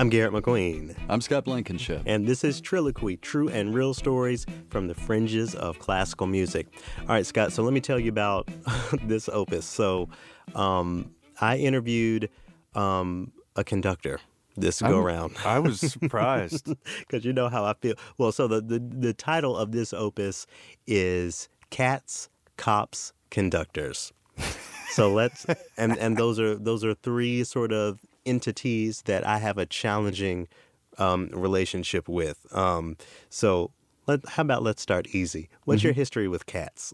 I'm Garrett McQueen. I'm Scott Blankenship. And this is Trilloquy, true and real stories from the fringes of classical music. All right, Scott, so let me tell you about this opus. So um, I interviewed um, a conductor this go round. I was surprised. Because you know how I feel. Well, so the, the, the title of this opus is Cats, Cops, Conductors. so let's and and those are those are three sort of entities that I have a challenging um, relationship with. Um, so let, how about let's start easy. What's mm-hmm. your history with cats?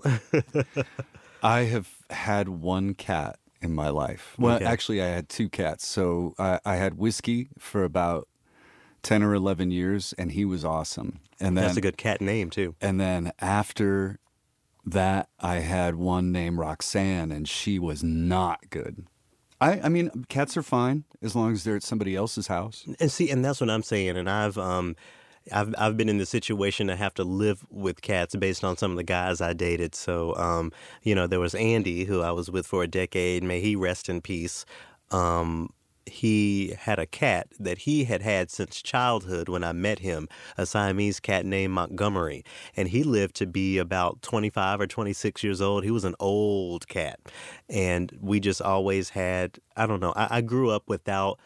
I have had one cat in my life. Well, okay. actually, I had two cats. So I, I, had Whiskey for about 10 or 11 years, and he was awesome. And then, That's a good cat name, too. And then after that, I had one named Roxanne, and she was not good. I, I mean, cats are fine as long as they're at somebody else's house. And see, and that's what I'm saying. And I've, um, I've I've been in the situation to have to live with cats based on some of the guys I dated. So, um, you know, there was Andy who I was with for a decade. May he rest in peace. Um, he had a cat that he had had since childhood when I met him, a Siamese cat named Montgomery. And he lived to be about 25 or 26 years old. He was an old cat. And we just always had, I don't know, I, I grew up without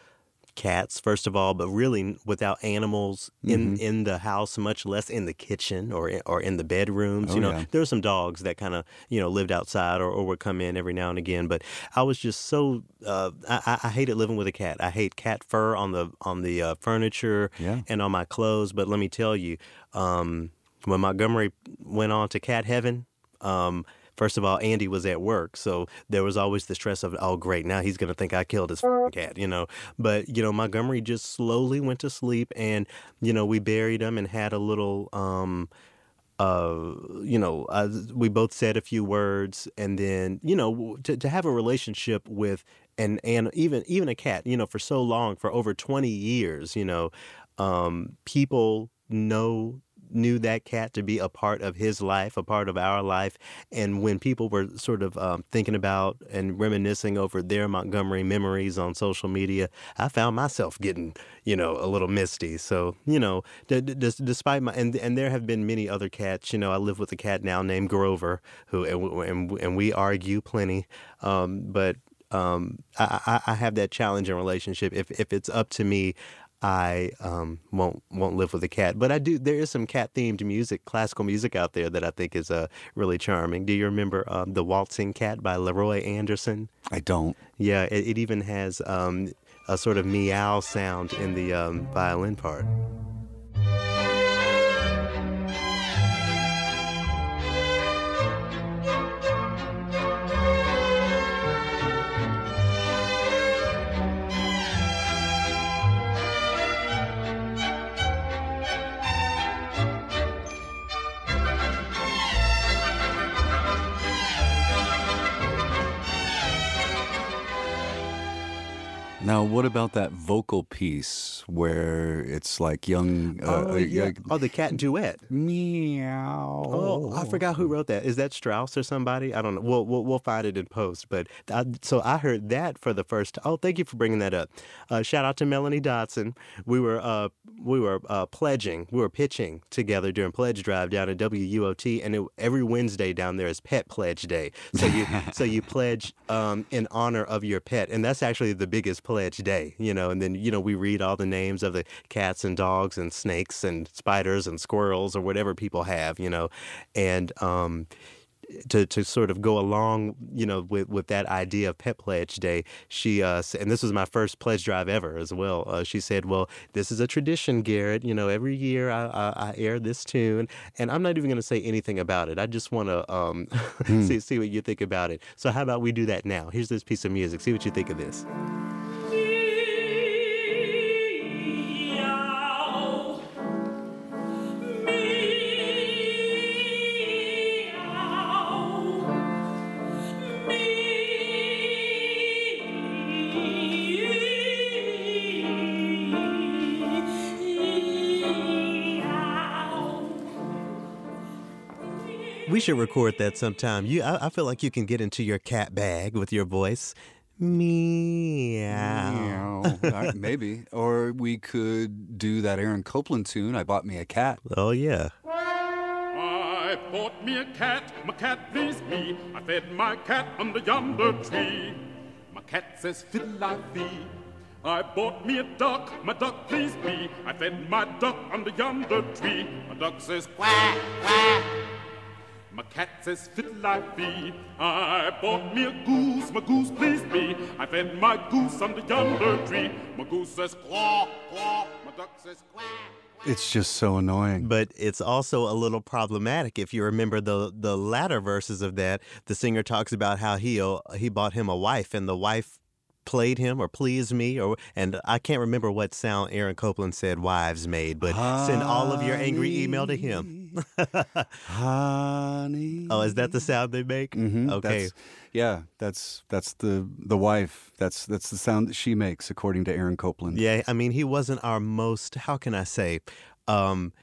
cats first of all, but really without animals in mm-hmm. in the house, much less in the kitchen or in, or in the bedrooms. Oh, you know, yeah. there were some dogs that kind of you know lived outside or, or would come in every now and again. But I was just so uh, I, I hated living with a cat. I hate cat fur on the on the uh, furniture yeah. and on my clothes. But let me tell you, um, when Montgomery went on to cat heaven. Um, First of all, Andy was at work, so there was always the stress of, oh, great, now he's going to think I killed his cat, you know. But, you know, Montgomery just slowly went to sleep, and, you know, we buried him and had a little, um, uh, you know, uh, we both said a few words, and then, you know, to, to have a relationship with and and even even a cat, you know, for so long, for over twenty years, you know, um, people know knew that cat to be a part of his life, a part of our life. And when people were sort of um, thinking about and reminiscing over their Montgomery memories on social media, I found myself getting, you know, a little misty. So, you know, d- d- despite my, and, and there have been many other cats, you know, I live with a cat now named Grover, who, and, and, and we argue plenty. Um, but um, I, I, have that challenging relationship. If if it's up to me, I um, won't won't live with a cat. But I do. There is some cat themed music, classical music out there that I think is uh, really charming. Do you remember um, the Waltzing Cat by Leroy Anderson? I don't. Yeah, it, it even has um, a sort of meow sound in the um, violin part. Now, what about that vocal piece where it's like young? Uh, oh, yeah. Young... oh, the cat duet. Meow. Oh, I forgot who wrote that. Is that Strauss or somebody? I don't know. We'll we'll, we'll find it in post. But I, so I heard that for the first. Oh, thank you for bringing that up. Uh, shout out to Melanie Dodson. We were uh, we were uh, pledging. We were pitching together during pledge drive down at WUOT, and it, every Wednesday down there is Pet Pledge Day. So you so you pledge um, in honor of your pet, and that's actually the biggest pledge Pledge Day, you know, and then, you know, we read all the names of the cats and dogs and snakes and spiders and squirrels or whatever people have, you know, and, um, to, to sort of go along, you know, with, with that idea of Pet Pledge Day, she uh, and this was my first pledge drive ever as well. Uh, she said, "Well, this is a tradition, Garrett. You know, every year I, I, I air this tune, and I'm not even going to say anything about it. I just want to um, mm. see see what you think about it. So how about we do that now? Here's this piece of music. See what you think of this." We should record that sometime. You, I, I, feel like you can get into your cat bag with your voice. Meow. Meow. maybe. Or we could do that Aaron Copland tune, I bought me a cat. Oh, yeah. I bought me a cat, my cat pleased me. I fed my cat under yonder tree. My cat says fiddle-I-fee. I bought me a duck, my duck pleased me. I fed my duck under yonder tree. My duck says quack, quack. My cat says fiddle-I-fee. I bought me a goose, my goose pleased me. I fed my goose under yonder tree. My goose says quack, quack. My duck says quack. It's just so annoying. But it's also a little problematic if you remember the the latter verses of that. The singer talks about how he uh, he bought him a wife, and the wife played him or pleased me or and I can't remember what sound Aaron Copland said wives made, but Honey. send all of your angry email to him. Honey. Oh, is that the sound they make? Mm-hmm. Okay. That's, yeah, that's that's the the wife. That's that's the sound that she makes according to Aaron Copland. Yeah, I mean, he wasn't our most how can I say um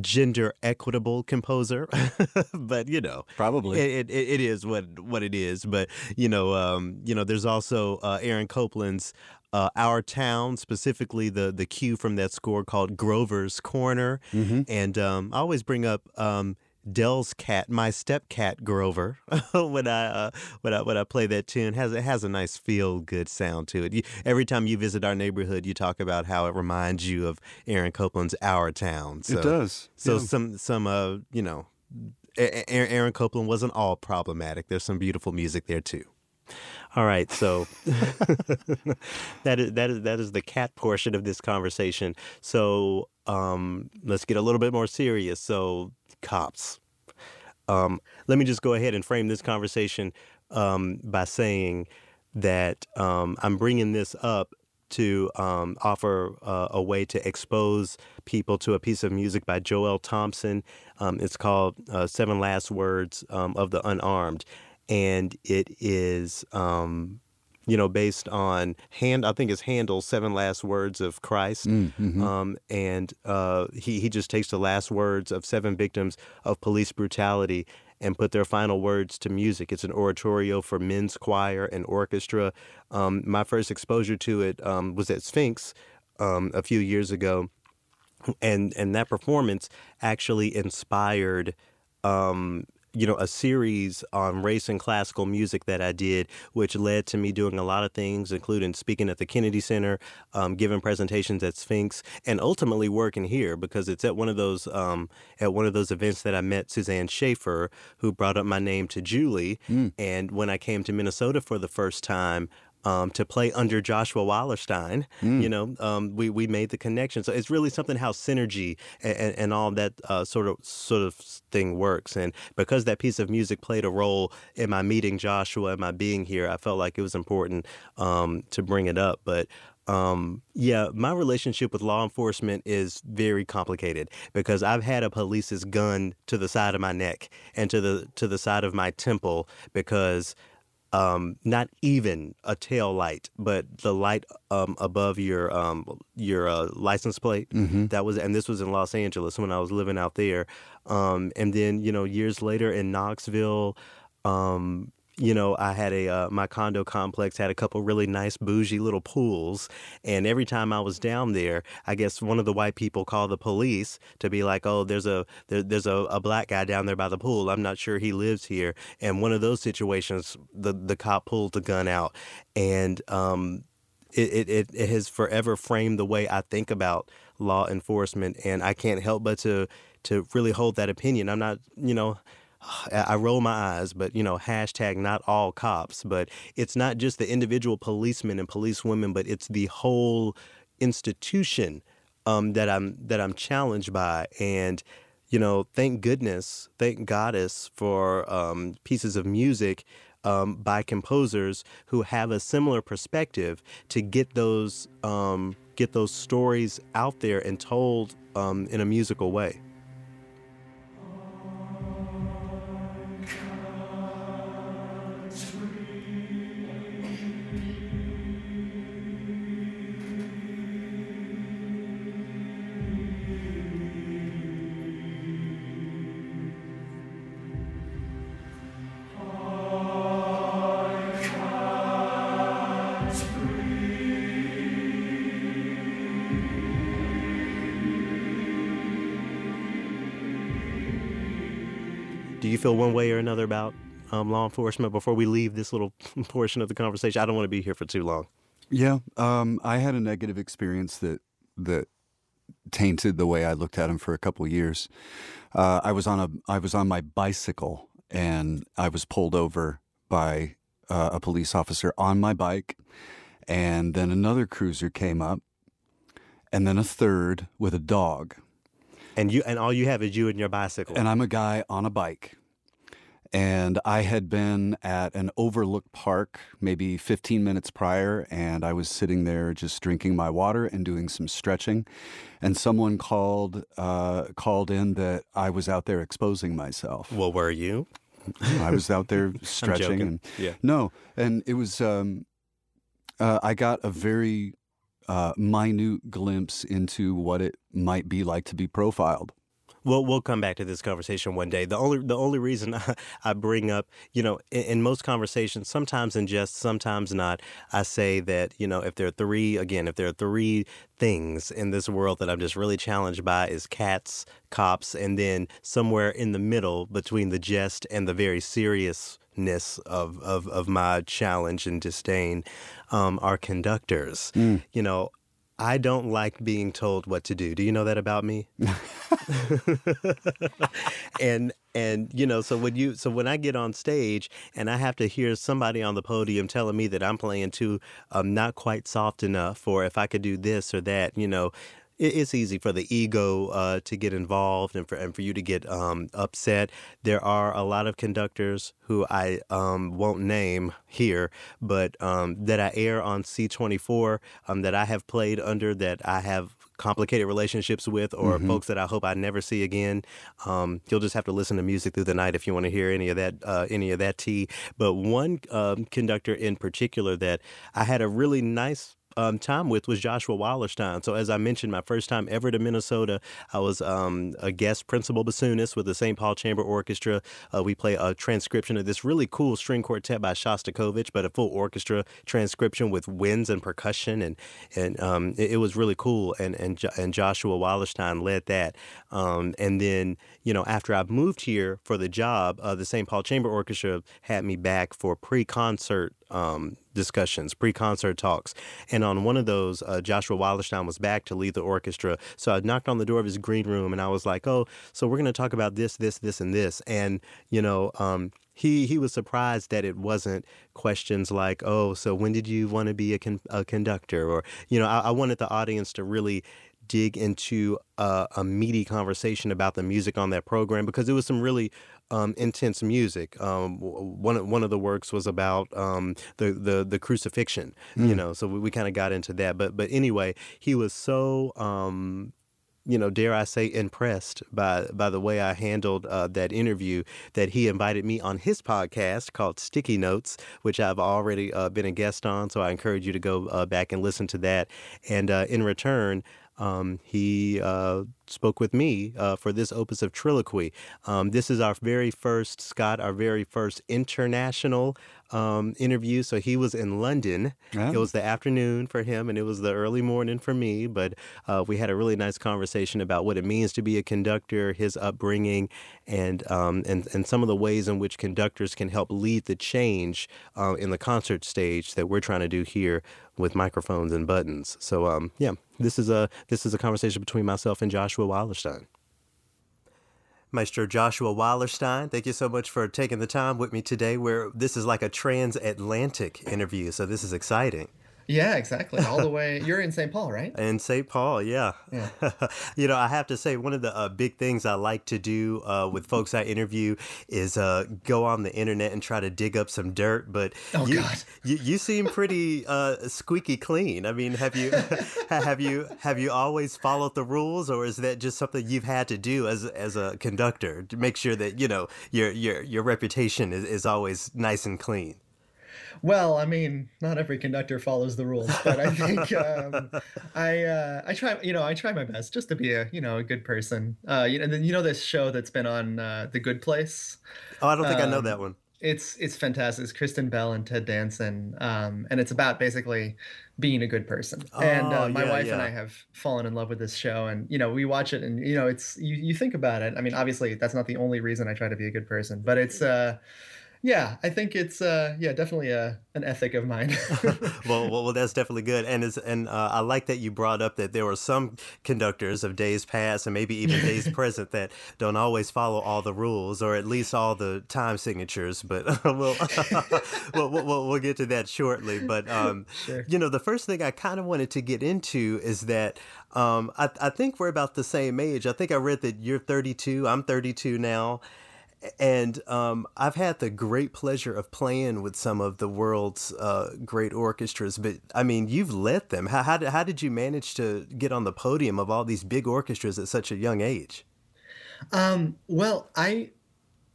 gender equitable composer, but you know, probably it, it, it is what what it is. But you know, um, you know, there's also uh, Aaron Copland's uh, "Our Town," specifically the the cue from that score called Grover's Corner, mm-hmm. and um, I always bring up. Um, Del's cat, my step cat Grover, when I uh, when I when I play that tune, has it has a nice feel good sound to it. You, every time you visit our neighborhood, you talk about how it reminds you of Aaron Copland's Our Town. So, it does. So yeah. some some uh you know, Aaron Copland wasn't all problematic. There's some beautiful music there too. All right, so that is that is that is the cat portion of this conversation. So um, let's get a little bit more serious. So cops. Um, let me just go ahead and frame this conversation um, by saying that um, I'm bringing this up to um, offer uh, a way to expose people to a piece of music by Joel Thompson. Um, it's called uh, Seven Last Words of the Unarmed. And it is you know, based on hand. I think it's Handel's Seven Last Words of Christ, mm-hmm. um, and uh, he he just takes the last words of seven victims of police brutality and put their final words to music. It's an oratorio for men's choir and orchestra. Um, my first exposure to it um, was at Sphinx um, a few years ago, and and that performance actually inspired um, you know, a series on race and classical music that I did, which led to me doing a lot of things, including speaking at the Kennedy Center, um, giving presentations at Sphinx, and ultimately working here because it's at one of those um, at one of those events that I met Suzanne Schaefer, who brought up my name to Julie, mm. and when I came to Minnesota for the first time, um, to play under Joshua Weilerstein. Mm. You know, um, we we made the connection. So it's really something how synergy and, and, and all that uh, sort of sort of thing works. And because that piece of music played a role in my meeting Joshua and my being here, I felt like it was important um, to bring it up. But um, yeah, my relationship with law enforcement is very complicated because I've had a police's gun to the side of my neck and to the to the side of my temple because um, not even a tail light, but the light um, above your um, your uh, license plate. Mm-hmm. That was, and this was in Los Angeles when I was living out there. Um, and then you know, years later in Knoxville, um, you know, I had a uh, my condo complex had a couple really nice bougie little pools, and every time I was down there, I guess one of the white people called the police to be like, "Oh, there's a there, there's a, a black guy down there by the pool. I'm not sure he lives here." And one of those situations, the the cop pulled the gun out, and um, it, it it has forever framed the way I think about law enforcement, and I can't help but to to really hold that opinion. I'm not, you know. I roll my eyes, but you know, hashtag not all cops. But it's not just the individual policemen and policewomen, but it's the whole institution um, that I'm that I'm challenged by. And you know, thank goodness, thank goddess for um, pieces of music um, by composers who have a similar perspective to get those um, get those stories out there and told um, in a musical way. Do you feel one way or another about um, law enforcement before we leave this little portion of the conversation? I don't want to be here for too long. Yeah, um, I had a negative experience that that tainted the way I looked at him for a couple years. Uh, I was on a I was on my bicycle and I was pulled over by uh, a police officer on my bike, and then another cruiser came up, and then a third with a dog. And you and all you have is you and your bicycle. And I'm a guy on a bike. And I had been at an overlook park maybe 15 minutes prior, and I was sitting there just drinking my water and doing some stretching. And someone called uh, called in that I was out there exposing myself. Well, were you? I was out there stretching. and, yeah. No, and it was. Um, uh, I got a very uh, minute glimpse into what it might be like to be profiled. We'll we'll come back to this conversation one day. The only the only reason I, I bring up, you know, in, in, most conversations, sometimes in jest, sometimes not, I say that you know if there are three again, if there are three things in this world that I'm just really challenged by is cats, cops, and then somewhere in the middle between the jest and the very seriousness of of, of my challenge and disdain um, are conductors. Mm. You know, I don't like being told what to do. Do you know that about me? and and you know, so when you so when I get on stage and I have to hear somebody on the podium telling me that I'm playing too um, not quite soft enough, or if I could do this or that, you know, it's easy for the ego uh, to get involved and for and for you to get um, upset. There are a lot of conductors who I um, won't name here, but um, that I air on C24 um, that I have played under that I have complicated relationships with or mm-hmm. folks that I hope I never see again. Um, you'll just have to listen to music through the night if you want to hear any of that uh, any of that tea. But one um, conductor in particular that I had a really nice um, time with was Joshua Weilerstein. So, as I mentioned, my first time ever to Minnesota, I was um, a guest principal bassoonist with the St. Paul Chamber Orchestra. Uh, we play a transcription of this really cool string quartet by Shostakovich, but a full orchestra transcription with winds and percussion, and and um, it, it, was really cool. And and and Joshua Weilerstein led that. Um, and then you know, after I moved here for the job, uh, the St. Paul Chamber Orchestra had me back for pre-concert um, discussions, pre-concert talks, and on one of those, uh, Joshua Weilerstein was back to lead the orchestra. So I knocked on the door of his green room, and I was like, "Oh, so we're going to talk about this, this, this, and this," and you know. Um, he, he was surprised that it wasn't questions like, oh, so when did you want to be a, con- a conductor? Or, you know, I, I wanted the audience to really dig into a, a, meaty conversation about the music on that program because it was some really um, intense music. Um, one one of the works was about um, the, the the crucifixion, mm. you know. So we, we kind of got into that. But but anyway, he was so um, you know, dare I say, impressed by by the way I handled uh, that interview. That he invited me on his podcast called Sticky Notes, which I've already uh, been a guest on. So I encourage you to go uh, back and listen to that. And uh, in return, um, he uh, spoke with me uh, for this opus of Trilloquy. Um, this is our very first, Scott, our very first international um, interview. So he was in London. It was the afternoon for him, and it was the early morning for me. But uh, we had a really nice conversation about what it means to be a conductor, his upbringing, and um, and and some of the ways in which conductors can help lead the change uh, in the concert stage that we're trying to do here with microphones and buttons. So um, yeah, this is a this is a conversation between myself and Joshua Weilerstein. Maestro Joshua Weilerstein, thank you so much for taking the time with me today. Where this is like a transatlantic interview, so this is exciting. Yeah, exactly. All the way. You're in St. Paul, right? In St. Paul, yeah. yeah. you know, I have to say, one of the uh, big things I like to do uh, with folks I interview is uh, go on the internet and try to dig up some dirt. But oh, you, God. You, you seem pretty uh, squeaky clean. I mean, have you have you have you always followed the rules, or is that just something you've had to do as as a conductor to make sure that you know your your your reputation is, is always nice and clean? Well, I mean, not every conductor follows the rules, but I think um, I uh, I try you know I try my best just to be a you know a good person. Uh, you know, then you know this show that's been on uh, the Good Place. Oh, I don't think um, I know um, that one. it's it's fantastic. It's Kristen Bell and Ted Danson, um, and it's about basically being a good person. Oh, and uh, my yeah, wife yeah. and I have fallen in love with this show, and you know we watch it, and you know it's you, you think about it. I mean, obviously that's not the only reason I try to be a good person, but it's uh, yeah, I think it's uh, yeah, definitely a an ethic of mine. well, well, well, that's definitely good, and is and uh, I like that you brought up that there were some conductors of days past and maybe even days present that don't always follow all the rules or at least all the time signatures. But we'll, we'll, we'll we'll get to that shortly. But um, sure. you know, the first thing I kind of wanted to get into is that um, I, I think we're about the same age. I think I read that you're 32. I'm 32 now and um, I've had the great pleasure of playing with some of the world's uh, great orchestras. But I mean, you've led them. How, how, did, how did you manage to get on the podium of all these big orchestras at such a young age? Um, well, I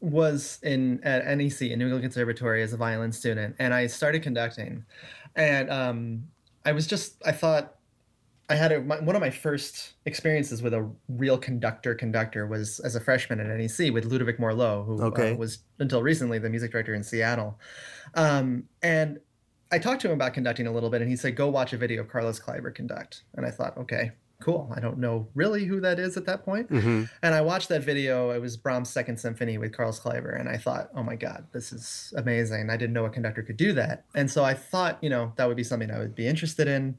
was in at NEC, in New England Conservatory, as a violin student, and I started conducting. And um, I was just, I thought, I had a, my, one of my first experiences with a real conductor conductor was as a freshman at NEC with Ludovic Morlot, who uh, okay. uh, was until recently the music director in Seattle. Um, and I talked to him about conducting a little bit, and he said, "Go watch a video of Carlos Kleiber conduct." And I thought, okay, cool. I don't know really who that is at that point. Mm-hmm. And I watched that video. It was Brahms' Second Symphony with Carlos Kleiber, and I thought, oh my god, this is amazing. I didn't know a conductor could do that, and so I thought, you know, that would be something I would be interested in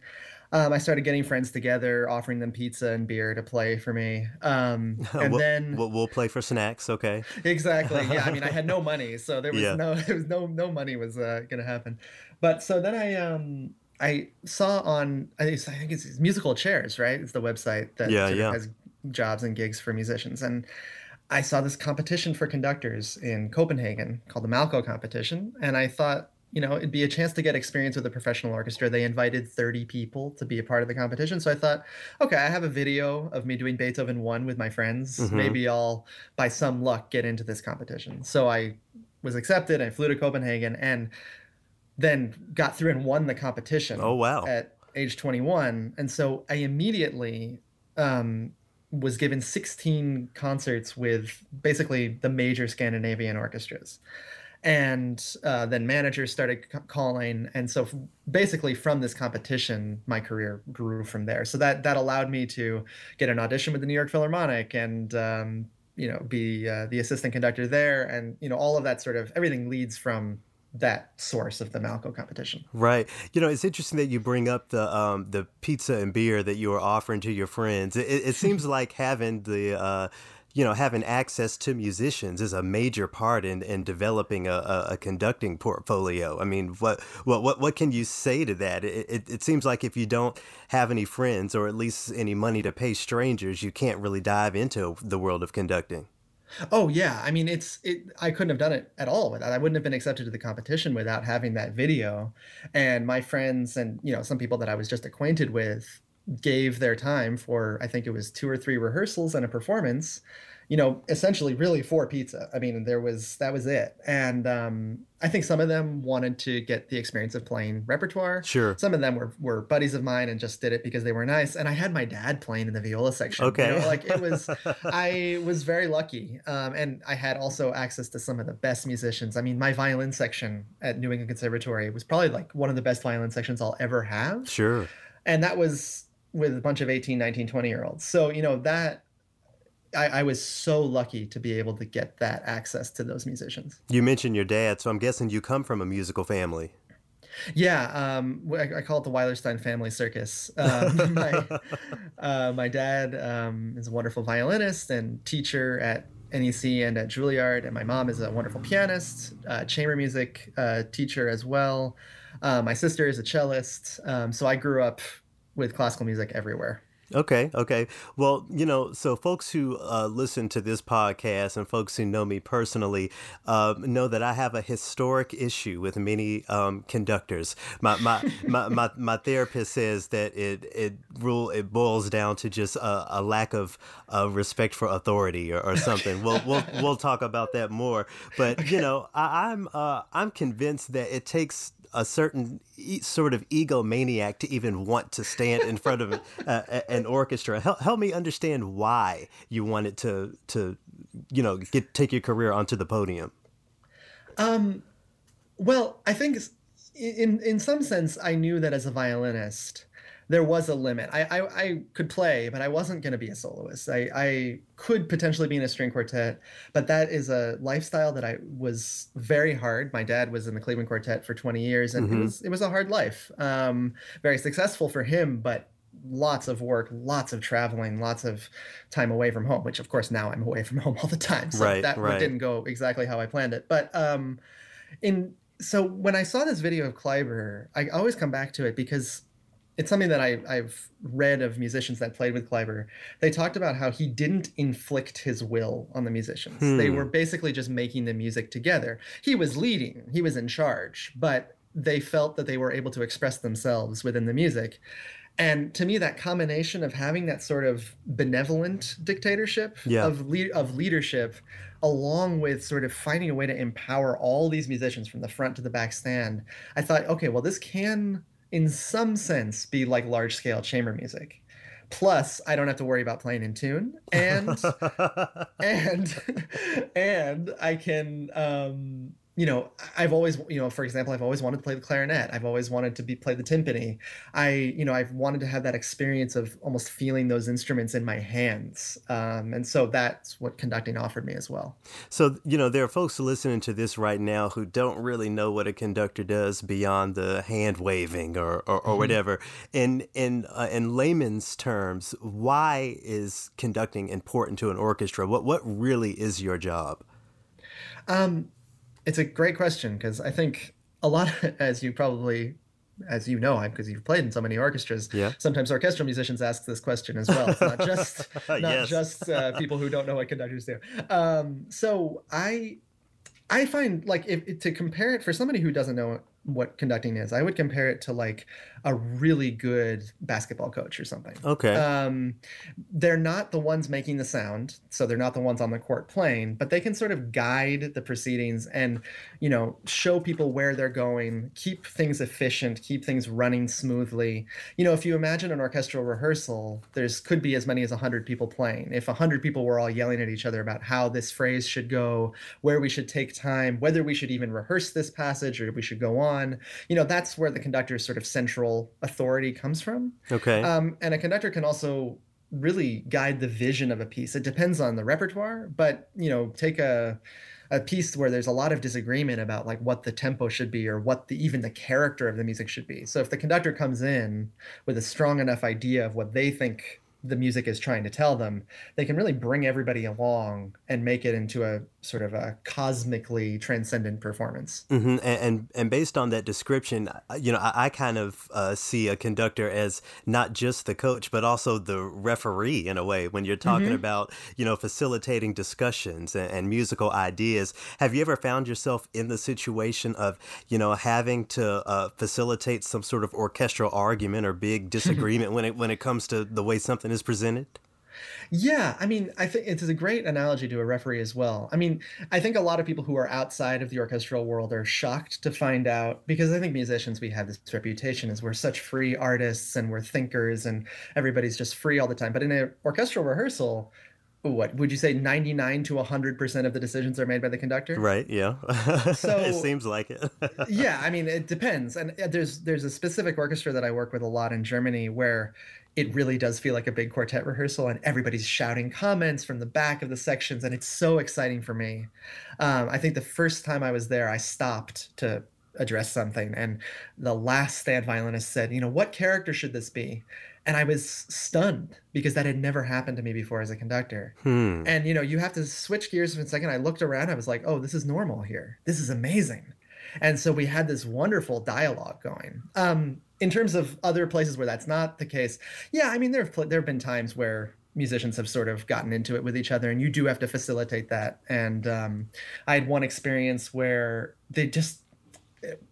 um, I started getting friends together, offering them pizza and beer to play for me. Um, and we'll, then we'll, we'll, play for snacks. Okay. Exactly. Yeah. I mean, I had no money, so there was yeah. no, there was no, no money was uh, going to happen. But so then I, um, I saw on, I think it's musical chairs, right? It's the website that yeah, yeah. has jobs and gigs for musicians. And I saw this competition for conductors in Copenhagen called the Malko competition. And I thought, you know, it'd be a chance to get experience with a professional orchestra. They invited 30 people to be a part of the competition. So I thought, okay, I have a video of me doing Beethoven 1 with my friends. Mm-hmm. Maybe I'll, by some luck, get into this competition. So I was accepted. I flew to Copenhagen and then got through and won the competition. Oh, wow. At age 21. And so I immediately um, was given 16 concerts with basically the major Scandinavian orchestras and uh, then managers started c- calling and so f- basically from this competition my career grew from there so that that allowed me to get an audition with the new york philharmonic and um, you know be uh, the assistant conductor there and you know all of that sort of everything leads from that source of the Malko competition. Right. You know, it's interesting that you bring up the um, the pizza and beer that you were offering to your friends. It, it seems like having the uh, you know, having access to musicians is a major part in, in developing a, a, a conducting portfolio. I mean, what, what, what, what can you say to that? It, it, it, seems like if you don't have any friends or at least any money to pay strangers, you can't really dive into the world of conducting. Oh yeah, I mean it's it. I couldn't have done it at all without. I wouldn't have been accepted to the competition without having that video. And my friends and you know some people that I was just acquainted with gave their time for I think it was two or three rehearsals and a performance, you know, essentially really for pizza. I mean, there was that was it. And um, I think some of them wanted to get the experience of playing repertoire. Sure. Some of them were were buddies of mine and just did it because they were nice. And I had my dad playing in the viola section. Okay. You know, like it was I was very lucky. Um, and I had also access to some of the best musicians. I mean, my violin section at New England Conservatory was probably like one of the best violin sections I'll ever have. Sure. And that was with a bunch of 18 19 20 year olds. So you know that I, I, was so lucky to be able to get that access to those musicians. You mentioned your dad so i'm guessing you come from a musical family. Yeah um, I, I, call it the weilerstein family circus. Um, my, uh, my dad um, is a wonderful violinist and teacher at NEC and at Juilliard, and my mom is a wonderful pianist, uh, chamber music uh, teacher as well. Uh, my sister is a cellist, um, so I grew up with classical music everywhere. Okay, okay. Well, you know, so folks who uh, listen to this podcast and folks who know me personally uh, know that I have a historic issue with many um, conductors. My, my, my, my, my, therapist says that it it rule it boils down to just a, a lack of uh, respect for authority or, or something. we'll, we'll we'll talk about that more. But you know, I, I'm uh, I'm convinced that it takes a certain e- sort of egomaniac to even want to stand in front of an orchestra. Help, help me understand why you wanted to to you know get take your career onto the podium. Um, well, I think in in some sense, I knew that as a violinist, there was a limit. I I, I could play, but I wasn't going to be a soloist. I I could potentially be in a string quartet, but that is a lifestyle that I was very hard. My dad was in the Cleveland Quartet for 20 years, and mm-hmm. it was it was a hard life. Um, very successful for him, but lots of work, lots of traveling, lots of time away from home. Which, of course, now I'm away from home all the time, so right, that right. didn't go exactly how I planned it. But um, in so when I saw this video of Kleiber, I always come back to it because it's something that I, I've read of musicians that played with Kleiber. They talked about how he didn't inflict his will on the musicians. Hmm. They were basically just making the music together. He was leading, he was in charge, but they felt that they were able to express themselves within the music. And to me, that combination of having that sort of benevolent dictatorship yeah. of le- of leadership, along with sort of finding a way to empower all these musicians from the front to the back stand, I thought, okay, well, this can in some sense be like large scale chamber music. Plus i don't have to worry about playing in tune and and and i can um you know, I've always, you know, for example, I've always wanted to play the clarinet. I've always wanted to be play the timpani. I, you know, I've wanted to have that experience of almost feeling those instruments in my hands, um, and so that's what conducting offered me as well. So, you know, there are folks listening to this right now who don't really know what a conductor does beyond the hand waving or or, or mm-hmm. whatever. In in uh, in layman's terms, why is conducting important to an orchestra? What what really is your job? Um, it's a great question because I think a lot, of, as you probably as you know, I'm because you've played in so many orchestras. Yeah. Sometimes orchestral musicians ask this question as well. It's not just not yes. just uh, people who don't know what conductors do. Um, so I I find like if, to compare it for somebody who doesn't know what conducting is. I would compare it to like a really good basketball coach or something. Okay. Um, they're not the ones making the sound, so they're not the ones on the court playing, but they can sort of guide the proceedings and, you know, show people where they're going, keep things efficient, keep things running smoothly. You know, if you imagine an orchestral rehearsal, there's could be as many as 100 people playing. If 100 people were all yelling at each other about how this phrase should go, where we should take time, whether we should even rehearse this passage or we should go on on. You know, that's where the conductor's sort of central authority comes from. Okay. Um, and a conductor can also really guide the vision of a piece. It depends on the repertoire, but you know, take a a piece where there's a lot of disagreement about like what the tempo should be or what the even the character of the music should be. So if the conductor comes in with a strong enough idea of what they think the music is trying to tell them, they can really bring everybody along and make it into a sort of a cosmically transcendent performance. Mm-hmm. And, and, and based on that description, you know, I, I kind of uh, see a conductor as not just the coach, but also the referee in a way. When you're talking mm-hmm. about you know facilitating discussions and, and, musical ideas, have you ever found yourself in the situation of you know having to uh, facilitate some sort of orchestral argument or big disagreement when it when it comes to the way something is presented? Yeah, I mean, I think it's a great analogy to a referee as well. I mean, I think a lot of people who are outside of the orchestral world are shocked to find out because I think musicians we have this reputation as we're such free artists and we're thinkers and everybody's just free all the time. But in an orchestral rehearsal, what would you say 99 to 100% of the decisions are made by the conductor right yeah so it seems like it yeah i mean it depends and uh, there's there's a specific orchestra that i work with a lot in germany where it really does feel like a big quartet rehearsal and everybody's shouting comments from the back of the sections and it's so exciting for me. Um, i think the first time i was there i stopped to address something and the last stand violinist said you know what character should this be? And i was stunned because that had never happened to me before as a conductor. Hmm. and you know you have to switch gears for a second. I looked around i was like oh this is normal here. This is amazing and so we had this wonderful dialogue going um, in terms of other places where that's not the case, yeah, I mean there have there have been times where musicians have sort of gotten into it with each other, and you do have to facilitate that. And um, I had one experience where they just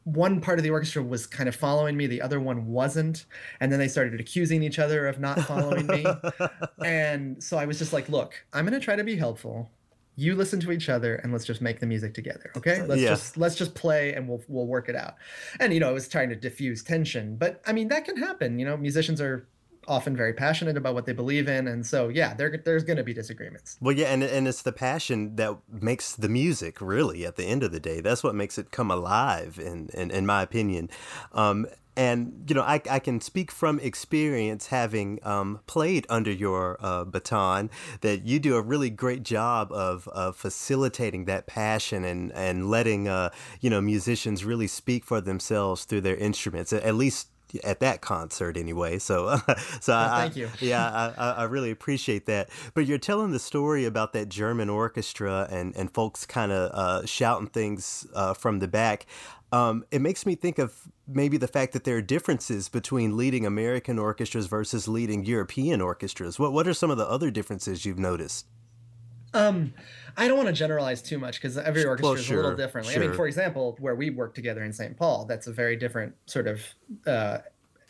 one part of the orchestra was kind of following me, the other one wasn't, and then they started accusing each other of not following me. and so I was just like, "Look, I'm going to try to be helpful you listen to each other and let's just make the music together okay? Let's yeah. just let's just play and we'll we'll work it out. And you know i was trying to diffuse tension but i mean that can happen you know? Musicians are often very passionate about what they believe in, and so yeah, there, there's going to be disagreements. Well, yeah, and and it's the passion that makes the music really. At the end of the day, that's what makes it come alive, in in, in my opinion. Um, and you know I, I can speak from experience having um, played under your uh, baton that you do a really great job of, of facilitating that passion and and letting uh, you know musicians really speak for themselves through their instruments at least at that concert anyway. So, so well, I, thank you. yeah, I, I really appreciate that. But you're telling the story about that German orchestra and and folks kind of uh, shouting things uh, from the back. Um, it makes me think of maybe the fact that there are differences between leading American orchestras versus leading European orchestras. What what are some of the other differences you've noticed? Um, I don't want to generalize too much because every orchestra is a little differently. Sure. I mean, for example, where we work together in St. Paul, that's a very different sort of uh,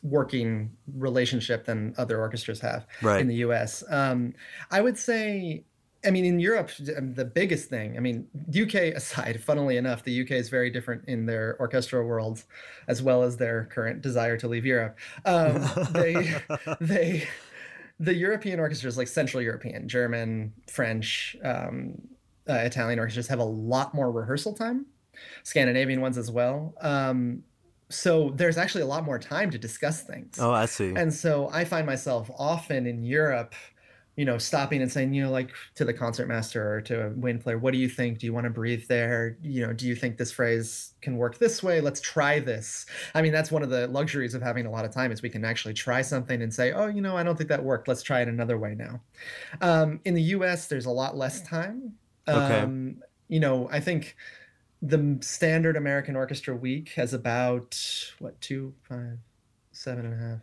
working relationship than other orchestras have right. in the U.S. Um, I would say. I mean, in Europe, um, the biggest thing, I mean, UK aside, funnily enough, the UK is very different in their orchestral worlds, as well as their current desire to leave Europe. Um, they, they, the European orchestras, like Central European, German, French, um, uh, Italian orchestras, have a lot more rehearsal time. Scandinavian ones as well. Um, so there's actually a lot more time to discuss things. Oh, I see. And so I find myself often in Europe, you know, stopping and saying, you know, like to the concertmaster or to a wind player, what do you think? Do you want to breathe there? You know, do you think this phrase can work this way? Let's try this. I mean, that's one of the luxuries of having a lot of time is we can actually try something and say, oh, you know, I don't think that worked. Let's try it another way now. Um, in the U.S., there's a lot less time. Okay. Um, you know, I think the standard American orchestra week has about what two, five, seven and a half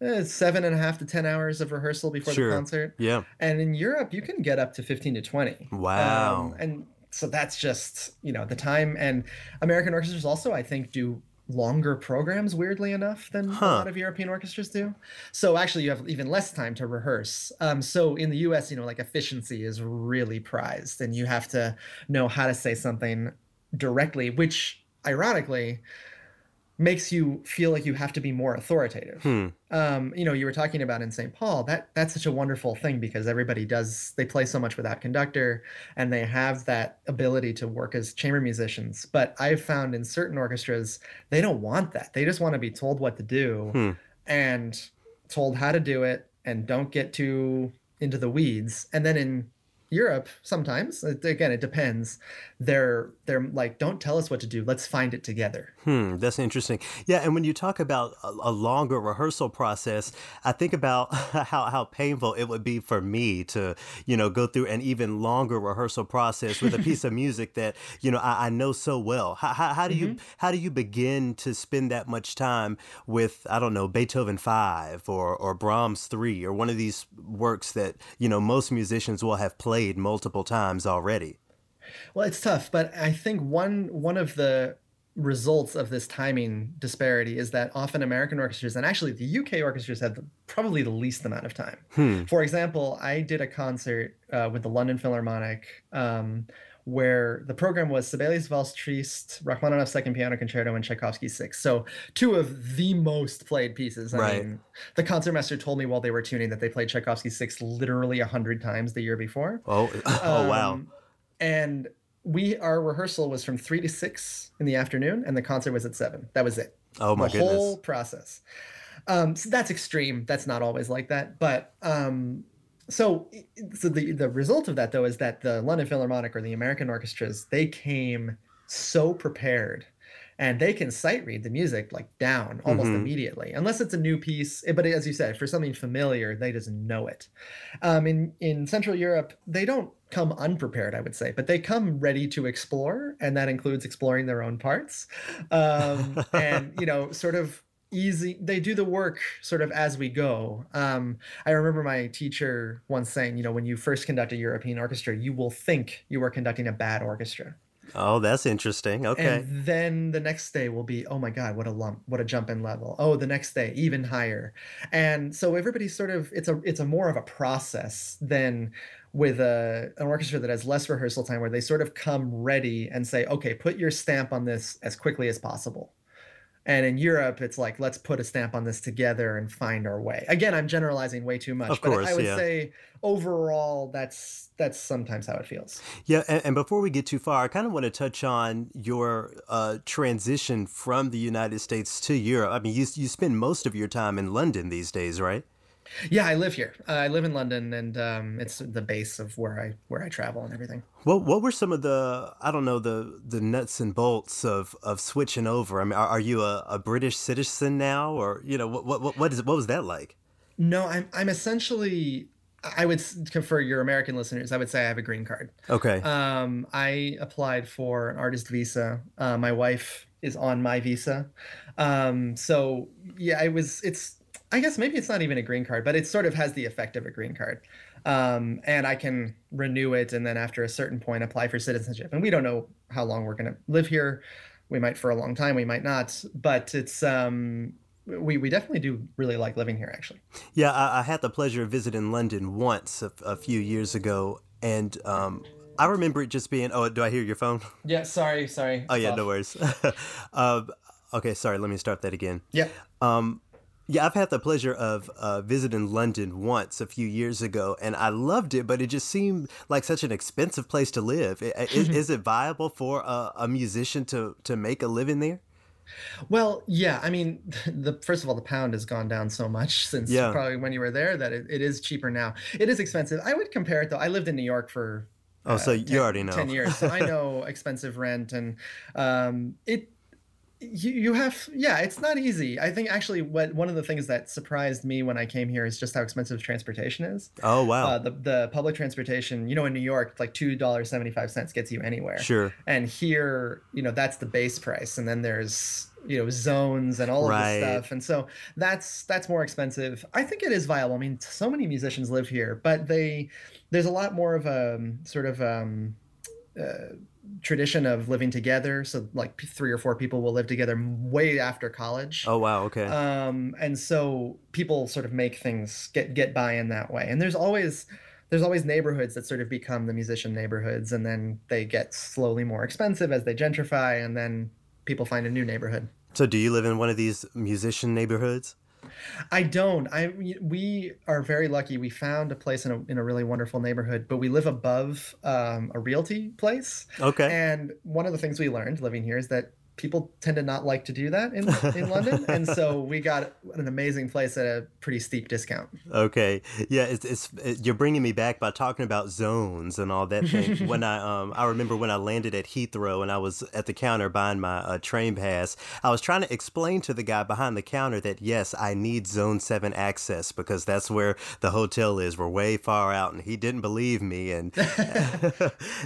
eh, seven and a half to ten hours of rehearsal before Sure. the concert. Yeah. And in Europe, you can get up to fifteen to twenty. Wow. Um, and so that's just you know the time. And American orchestras also, I think, do longer programs weirdly enough than Huh. a lot of European orchestras do. So actually you have even less time to rehearse. Um, so in the US, you know, like efficiency is really prized and you have to know how to say something directly, which ironically makes you feel like you have to be more authoritative. Hmm. Um, you know, you were talking about in St. Paul, that that's such a wonderful thing because everybody does they play so much without conductor and they have that ability to work as chamber musicians. But I've found in certain orchestras, they don't want that. They just want to be told what to do Hmm. and told how to do it and don't get too into the weeds. And then in Europe, sometimes again, it depends. They're they're like, don't tell us what to do. Let's find it together. Hmm, that's interesting. Yeah, and when you talk about a, a longer rehearsal process, I think about how, how painful it would be for me to, you know, go through an even longer rehearsal process with a piece of music that, you know, I, I know so well. How, how, how do you how do you begin to spend that much time with, I don't know, Beethoven five or or Brahms three or one of these works that, you know, most musicians will have played multiple times already? Well, it's tough, but I think one one of the results of this timing disparity is that often American orchestras and actually the UK orchestras have the, probably the least amount of time. Hmm. For example, I did a concert uh, with the London Philharmonic um, where the program was Sibelius Valse Triste, Rachmaninoff's Second Piano Concerto, and Tchaikovsky's Sixth. So two of the most played pieces. I Right. mean, the concertmaster told me while they were tuning that they played Tchaikovsky's Sixth literally a hundred times the year before. Oh, oh wow. Um, And we our rehearsal was from three to six in the afternoon, and the concert was at seven. That was it. Oh my the goodness. whole process. Um, so that's extreme. That's not always like that, but um, so so the the result of that though is that the London Philharmonic or the American orchestras they came so prepared. And they can sight read the music like down almost Mhm. immediately, unless it's a new piece. But as you said, for something familiar, they just know it. Um, in in Central Europe, they don't come unprepared, I would say, but they come ready to explore, and that includes exploring their own parts, um, and you know, sort of easy. They do the work sort of as we go. Um, I remember my teacher once saying, you know, when you first conduct a European orchestra, you will think you are conducting a bad orchestra. Oh, that's interesting. Okay. And then the next day will be, oh my God, what a lump, what a jump in level. Oh, the next day, even higher. And so everybody's sort of it's a it's a more of a process than with a an orchestra that has less rehearsal time where they sort of come ready and say, okay, put your stamp on this as quickly as possible. And in Europe, it's like, let's put a stamp on this together and find our way. Again, I'm generalizing way too much, Of but I would yeah. say overall, that's that's sometimes how it feels. Yeah, and, and before we get too far, I kind of want to touch on your uh, transition from the United States to Europe. I mean, you you spend most of your time in London these days, right? Yeah, I live here. Uh, I live in London, and um, it's the base of where I where I travel and everything. What what were some of the I don't know the the nuts and bolts of of switching over? I mean, are, are you a, a British citizen now, or you know what what what is what was that like? No, I'm I'm essentially. I would for your American listeners, I would say I have a green card. Okay, Um, I applied for an artist visa. Uh, my wife is on my visa. Um, so yeah, it was. It's. I guess maybe it's not even a green card, but it sort of has the effect of a green card. Um, and I can renew it, and then after a certain point, apply for citizenship. And we don't know how long we're going to live here. We might for a long time. We might not. But it's. Um, we, we definitely do really like living here, actually. yeah, I, I had the pleasure of visiting London once a, a few years ago, and um, I remember it just being. Oh, do I hear your phone? Yeah. Sorry. Sorry. Oh yeah, no worries. um, okay, sorry. Let me start that again. Yeah. Um, yeah, I've had the pleasure of uh, visiting London once a few years ago, and I loved it. But it just seemed like such an expensive place to live. Is, is it viable for a, a musician to to make a living there? Well, yeah. I mean, the first of all, the pound has gone down so much since Yeah. probably when you were there that it, it is cheaper now. It is expensive. I would compare it though. I lived in New York for Oh, so you 10 already know. 10 years. So I know expensive rent and um, it you, you have yeah, it's not easy. I think actually what one of the things that surprised me when I came here is just how expensive transportation is. Oh wow, Uh, the the public transportation, you know, in New York, like two dollars seventy five cents gets you anywhere. Sure. and here you know that's the base price. And then there's you know zones and all of this stuff. And so that's that's more expensive. I think it is viable. I mean so many musicians live here but they there's a lot more of a um, sort of um uh, tradition of living together so like three or four people will live together way after college Oh wow, okay. um, and so people sort of make things get get by in that way and there's always there's always neighborhoods that sort of become the musician neighborhoods and then they get slowly more expensive as they gentrify and then people find a new neighborhood so do you live in one of these musician neighborhoods? I don't. I we are very lucky. We found a place in a, in a really wonderful neighborhood but we live above um, a realty place. Okay. And one of the things we learned living here is that people tend to not like to do that in, in London. And so we got an amazing place at a pretty steep discount. Okay, yeah, it's, it's it, you're bringing me back by talking about zones and all that thing. when I um I remember when I landed at Heathrow and I was at the counter buying my uh, train pass, I was trying to explain to the guy behind the counter that yes, I need Zone Seven access because that's where the hotel is. We're way far out, and he didn't believe me, and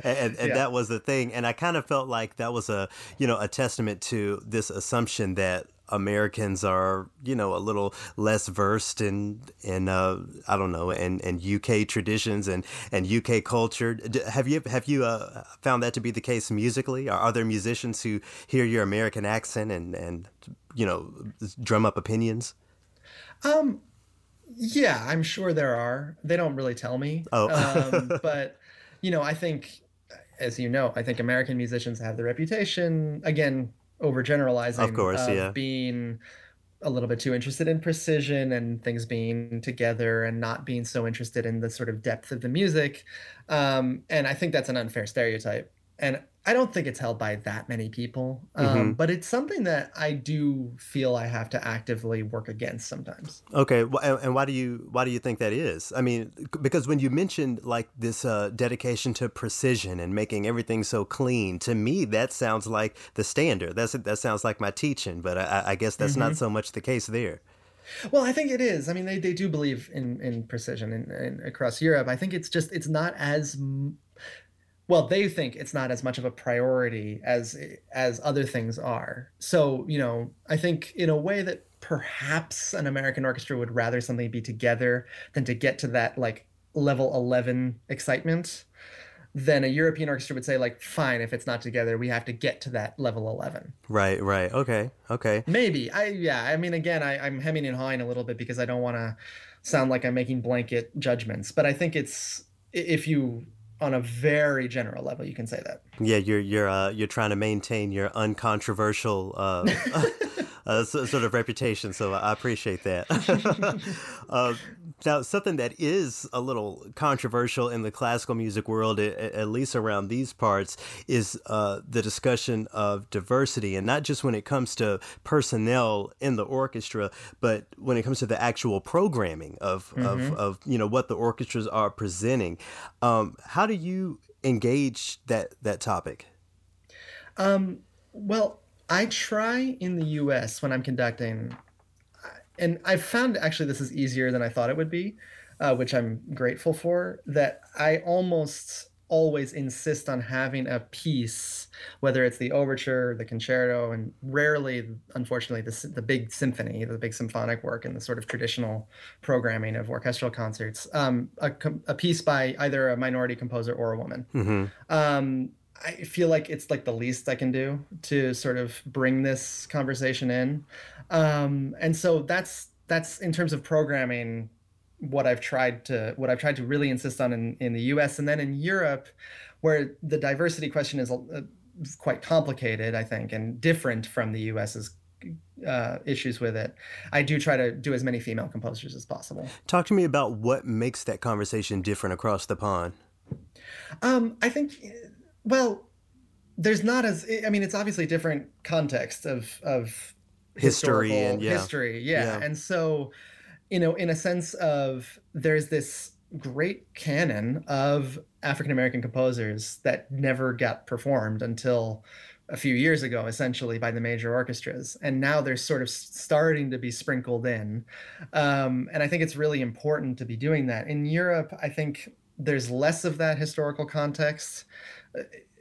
and, and Yeah. that was the thing. And I kind of felt like that was a you know a testament to this assumption that Americans are, you know, a little less versed in in uh, I don't know, and and UK traditions and, and UK culture. Have you have you uh, found that to be the case musically? Are, are there musicians who hear your American accent and and you know drum up opinions? Um, yeah, I'm sure there are. They don't really tell me. Oh. um, but you know, I think, as you know, I think American musicians have the reputation again overgeneralizing Of course, yeah. being a little bit too interested in precision and things being together and not being so interested in the sort of depth of the music. Um, and I think that's an unfair stereotype. And I don't think it's held by that many people, um, Mhm. but it's something that I do feel I have to actively work against sometimes. Okay, and why do you why do you think that is? I mean, because when you mentioned like this uh, dedication to precision and making everything so clean, to me that sounds like the standard. That's that sounds like my teaching, but I, I- guess that's not so much the case there. Well, I think it is. I mean, they, they do believe in, in precision in, in, across Europe. I think it's just, it's not as, well, they think it's not as much of a priority as, as other things are. So, you know, I think in a way that perhaps an American orchestra would rather something be together than to get to that like level 11 excitement. Then a European orchestra would say, like, fine, if it's not together, we have to get to that level 11. Right, right. Okay, okay. Maybe. I yeah. I mean, again, I, I'm hemming and hawing a little bit because I don't want to sound like I'm making blanket judgments. But I think it's if you on a very general level, you can say that. Yeah, you're you're uh, you're trying to maintain your uncontroversial uh, uh, sort of reputation. So I appreciate that. uh, now, something that is a little controversial in the classical music world, at, least around these parts, is uh, the discussion of diversity, and not just when it comes to personnel in the orchestra, but when it comes to the actual programming of mm-hmm. of, of you know what the orchestras are presenting. Um, how do you engage that that topic? Um, well, I try in the U.S. when I'm conducting, and I've found actually this is easier than I thought it would be, uh, which I'm grateful for. That I almost always insist on having a piece, whether it's the overture, the concerto, and rarely, unfortunately, the, the big symphony, the big symphonic work, and the sort of traditional programming of orchestral concerts, um, a, a, piece by either a minority composer or a woman. Mm-hmm. Um, I feel like it's like the least I can do to sort of bring this conversation in. Um, and so that's that's in terms of programming what I've tried to what I've tried to really insist on in, in the US and then in Europe where the diversity question is uh, quite complicated I think and different from the US's uh, issues with it. I do try to do as many female composers as possible. Talk to me about what makes that conversation different across the pond. Um, I think well, there's not as I mean, it's obviously different context of of history and yeah. history, yeah. yeah. And so, you know, in a sense of there's this great canon of African American composers that never got performed until a few years ago, essentially by the major orchestras, and now they're sort of starting to be sprinkled in. Um, and I think it's really important to be doing that. In Europe, I think there's less of that historical context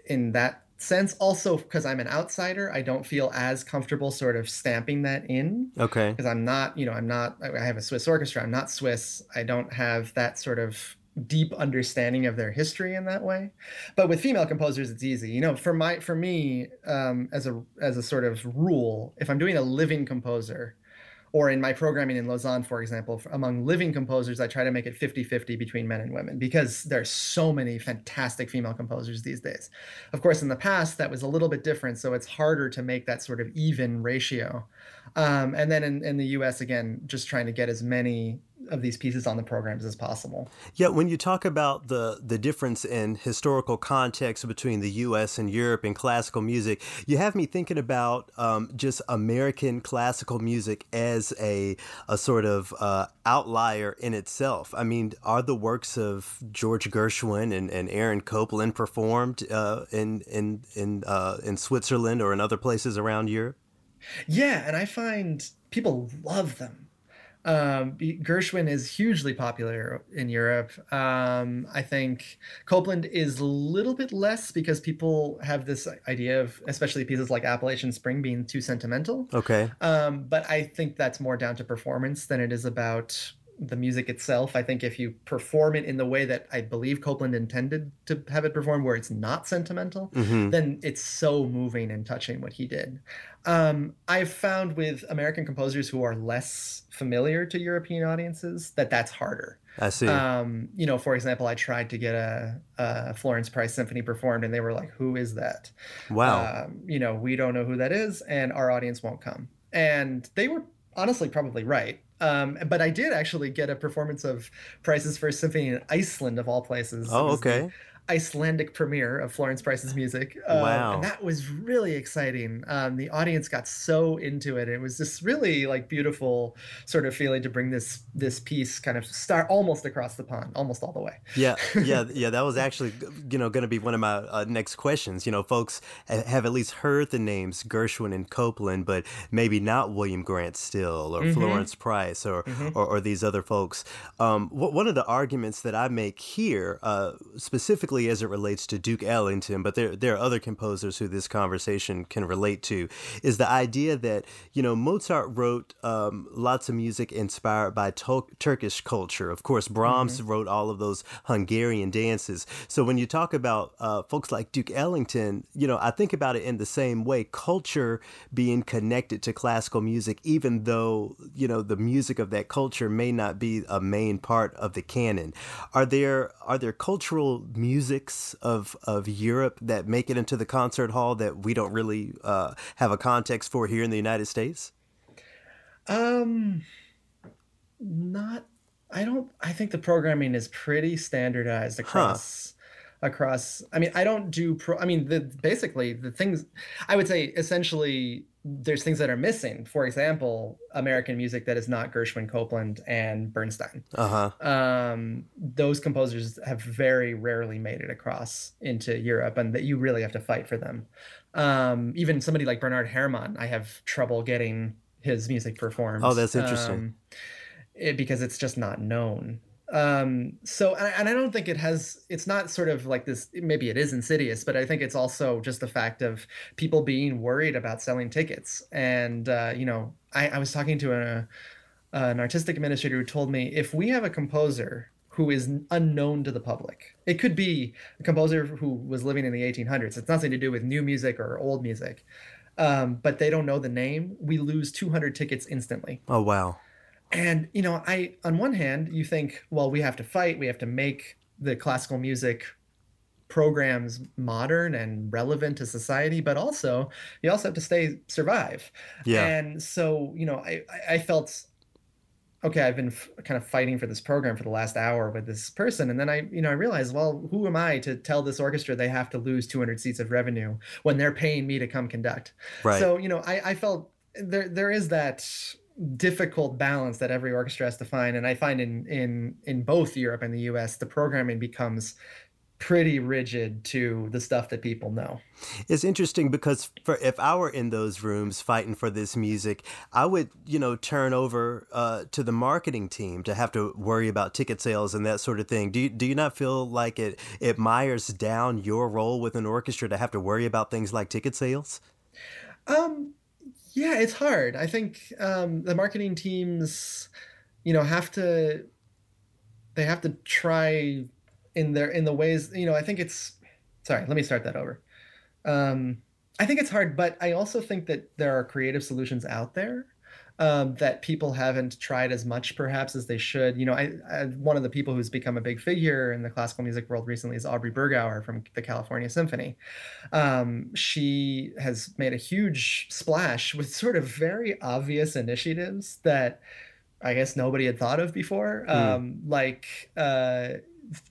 in that sense. Also, because I'm an outsider, I don't feel as comfortable sort of stamping that in. Okay. Because I'm not, you know, I'm not, I have a Swiss orchestra. I'm not Swiss. I don't have that sort of deep understanding of their history in that way but with female composers it's easy you know for my for me um, as a as a sort of rule if i'm doing a living composer or in my programming in Lausanne, for example, among living composers, I try to make it 50 50 between men and women because there's so many fantastic female composers these days. Of course, in the past, that was a little bit different, so it's harder to make that sort of even ratio. Um, and then in, in the US, again, just trying to get as many of these pieces on the programs as possible. Yeah, when you talk about the the difference in historical context between the U.S. and Europe in classical music, you have me thinking about um, just American classical music as a a sort of uh, outlier in itself. I mean, are the works of George Gershwin and, and Aaron Copland performed uh, in in in uh, in Switzerland or in other places around Europe? Yeah, and I find people love them. Um, Gershwin is hugely popular in Europe. Um, I think Copland is a little bit less because people have this idea of, especially pieces like Appalachian Spring, being too sentimental. Okay. Um, but I think that's more down to performance than it is about the music itself. I think if you perform it in the way that I believe Copland intended to have it performed, where it's not sentimental, mm-hmm. then it's so moving and touching what he did. Um, I've found with American composers who are less familiar to European audiences that that's harder. I see. Um, you know, for example, I tried to get a, a, Florence Price symphony performed, and they were like, "Who is that?" Wow. Um, you know, we don't know who that is, and our audience won't come. And they were honestly probably right. Um, but I did actually get a performance of Price's First Symphony in Iceland, of all places. Oh, okay. Icelandic premiere of Florence Price's music. Um, wow. And that was really exciting. Um, the audience got so into it. It was just really like beautiful sort of feeling to bring this this piece kind of start almost across the pond, almost all the way. Yeah, yeah, yeah. That was actually you know going to be one of my uh, next questions. You know, folks have at least heard the names Gershwin and Copland, but maybe not William Grant Still or mm-hmm. Florence Price or, mm-hmm. or, or these other folks. Um, one of the arguments that I make here, uh, specifically specifically as it relates to Duke Ellington, but there there are other composers who this conversation can relate to, is the idea that you know Mozart wrote um, lots of music inspired by to- Turkish culture. Of course, Brahms mm-hmm. wrote all of those Hungarian dances. So when you talk about uh, folks like Duke Ellington, you know I think about it in the same way: culture being connected to classical music, even though you know the music of that culture may not be a main part of the canon. Are there are there cultural music musics of of Europe that make it into the concert hall that we don't really uh, have a context for here in the United States? Um, not. I don't. I think the programming is pretty standardized across. Huh. Across, I mean, I don't do pro. I mean, the basically the things I would say essentially there's things that are missing. For example, American music that is not Gershwin, Copland, and Bernstein. Uh huh. Um, those composers have very rarely made it across into Europe, and that you really have to fight for them. Um, even somebody like Bernard Herrmann, I have trouble getting his music performed. Oh, that's interesting. Um, it, because it's just not known. Um, so, and I, don't think it has, it's not sort of like this, maybe it is insidious, but I think it's also just the fact of people being worried about selling tickets. And, uh, you know, I, I was talking to a, an artistic administrator who told me if we have a composer who is unknown to the public. It could be a composer who was living in the 1800s. It's nothing to do with new music or old music, um, but they don't know the name. We lose 200 tickets instantly. Oh wow! And you know, I on one hand, you think, well, we have to fight. We have to make the classical music programs modern and relevant to society but also you also have to stay survive yeah and so you know i i felt okay, I've been f- kind of fighting for this program for the last hour with this person, and then I, you know, I realized, well, who am I to tell this orchestra they have to lose 200 seats of revenue when they're paying me to come conduct? Right. So, you know, I, I felt there there is that difficult balance that every orchestra has to find, and I find in in in both Europe and the U.S. the programming becomes pretty rigid to the stuff that people know. It's interesting because for if I were in those rooms fighting for this music, I would, you know, turn over uh, to the marketing team to have to worry about ticket sales and that sort of thing. Do you, do you not feel like it it mires down your role with an orchestra to have to worry about things like ticket sales? Um, yeah, it's hard. I think um, the marketing teams, you know, have to they have to try in their in the ways you know i think it's sorry let me start that over um, i think it's hard but i also think that there are creative solutions out there um, that people haven't tried as much perhaps as they should you know I, I, one of the people who's become a big figure in the classical music world recently is aubrey bergauer from the california symphony um, she has made a huge splash with sort of very obvious initiatives that I guess nobody had thought of before, mm. um, like uh,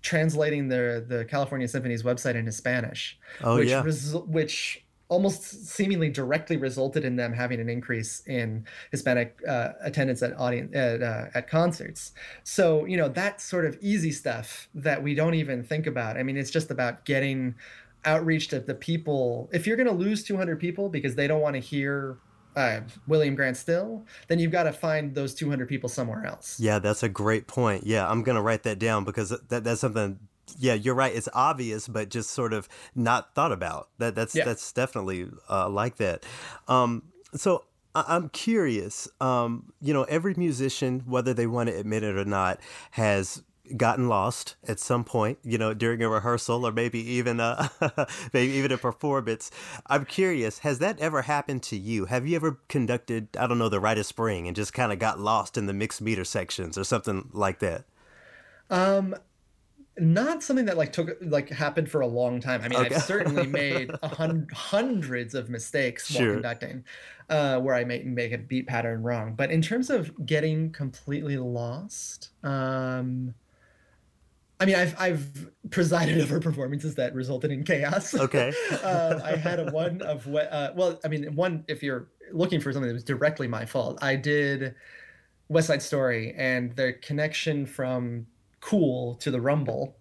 translating the the California Symphony's website into Spanish. Oh which yeah. Resu- which almost seemingly directly resulted in them having an increase in Hispanic uh, attendance at audience at, uh, at concerts. So you know that sort of easy stuff that we don't even think about. I mean, it's just about getting outreach to the people. If you're going to lose 200 people because they don't want to hear uh, William Grant Still, then you've got to find those 200 people somewhere else. Yeah, that's a great point. Yeah, I'm going to write that down because that, that's something. Yeah, you're right. It's obvious, but just sort of not thought about. That that's yeah. that's definitely uh, like that. Um, so I'm curious. Um, you know, every musician, whether they want to admit it or not, has gotten lost at some point, you know, during a rehearsal or maybe even a maybe even a performance. I'm curious, has that ever happened to you? Have you ever conducted, I don't know, the Rite of Spring and just kind of got lost in the mixed meter sections or something like that? Um not something that like took like happened for a long time. I mean, okay. I've certainly made hun- hundreds of mistakes sure. while conducting, uh, where I make make a beat pattern wrong. But in terms of getting completely lost, um, I mean, I've I've presided over performances that resulted in chaos. Okay. uh, I had a one of what. Uh, well, I mean, one if you're looking for something that was directly my fault, I did West Side Story and the connection from Cool to the Rumble.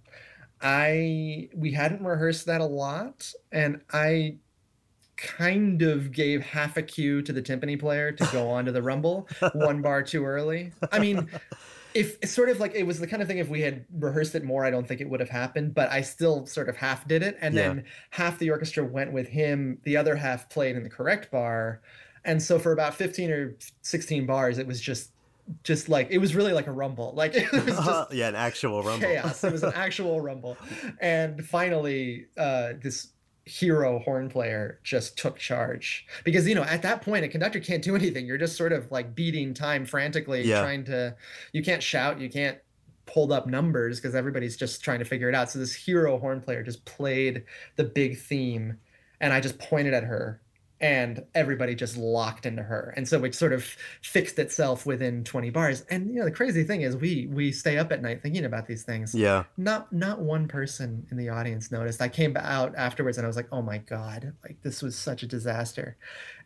I we hadn't rehearsed that a lot, and I kind of gave half a cue to the timpani player to go on to the rumble one bar too early. I mean, if it's sort of like it was the kind of thing if we had rehearsed it more, I don't think it would have happened, but I still sort of half did it. And yeah. then half the orchestra went with him, the other half played in the correct bar. And so for about 15 or 16 bars, it was just just like it was really like a rumble. Like it was just yeah an actual rumble. chaos. It was an actual rumble. And finally uh this hero horn player just took charge. Because you know at that point a conductor can't do anything. You're just sort of like beating time frantically yeah. trying to you can't shout you can't hold up numbers because everybody's just trying to figure it out. So this hero horn player just played the big theme and i just pointed at her and everybody just locked into her. And so it sort of fixed itself within 20 bars. And you know the crazy thing is we we stay up at night thinking about these things. Yeah. Not not one person in the audience noticed. I came out afterwards and i was like oh my god like this was such a disaster.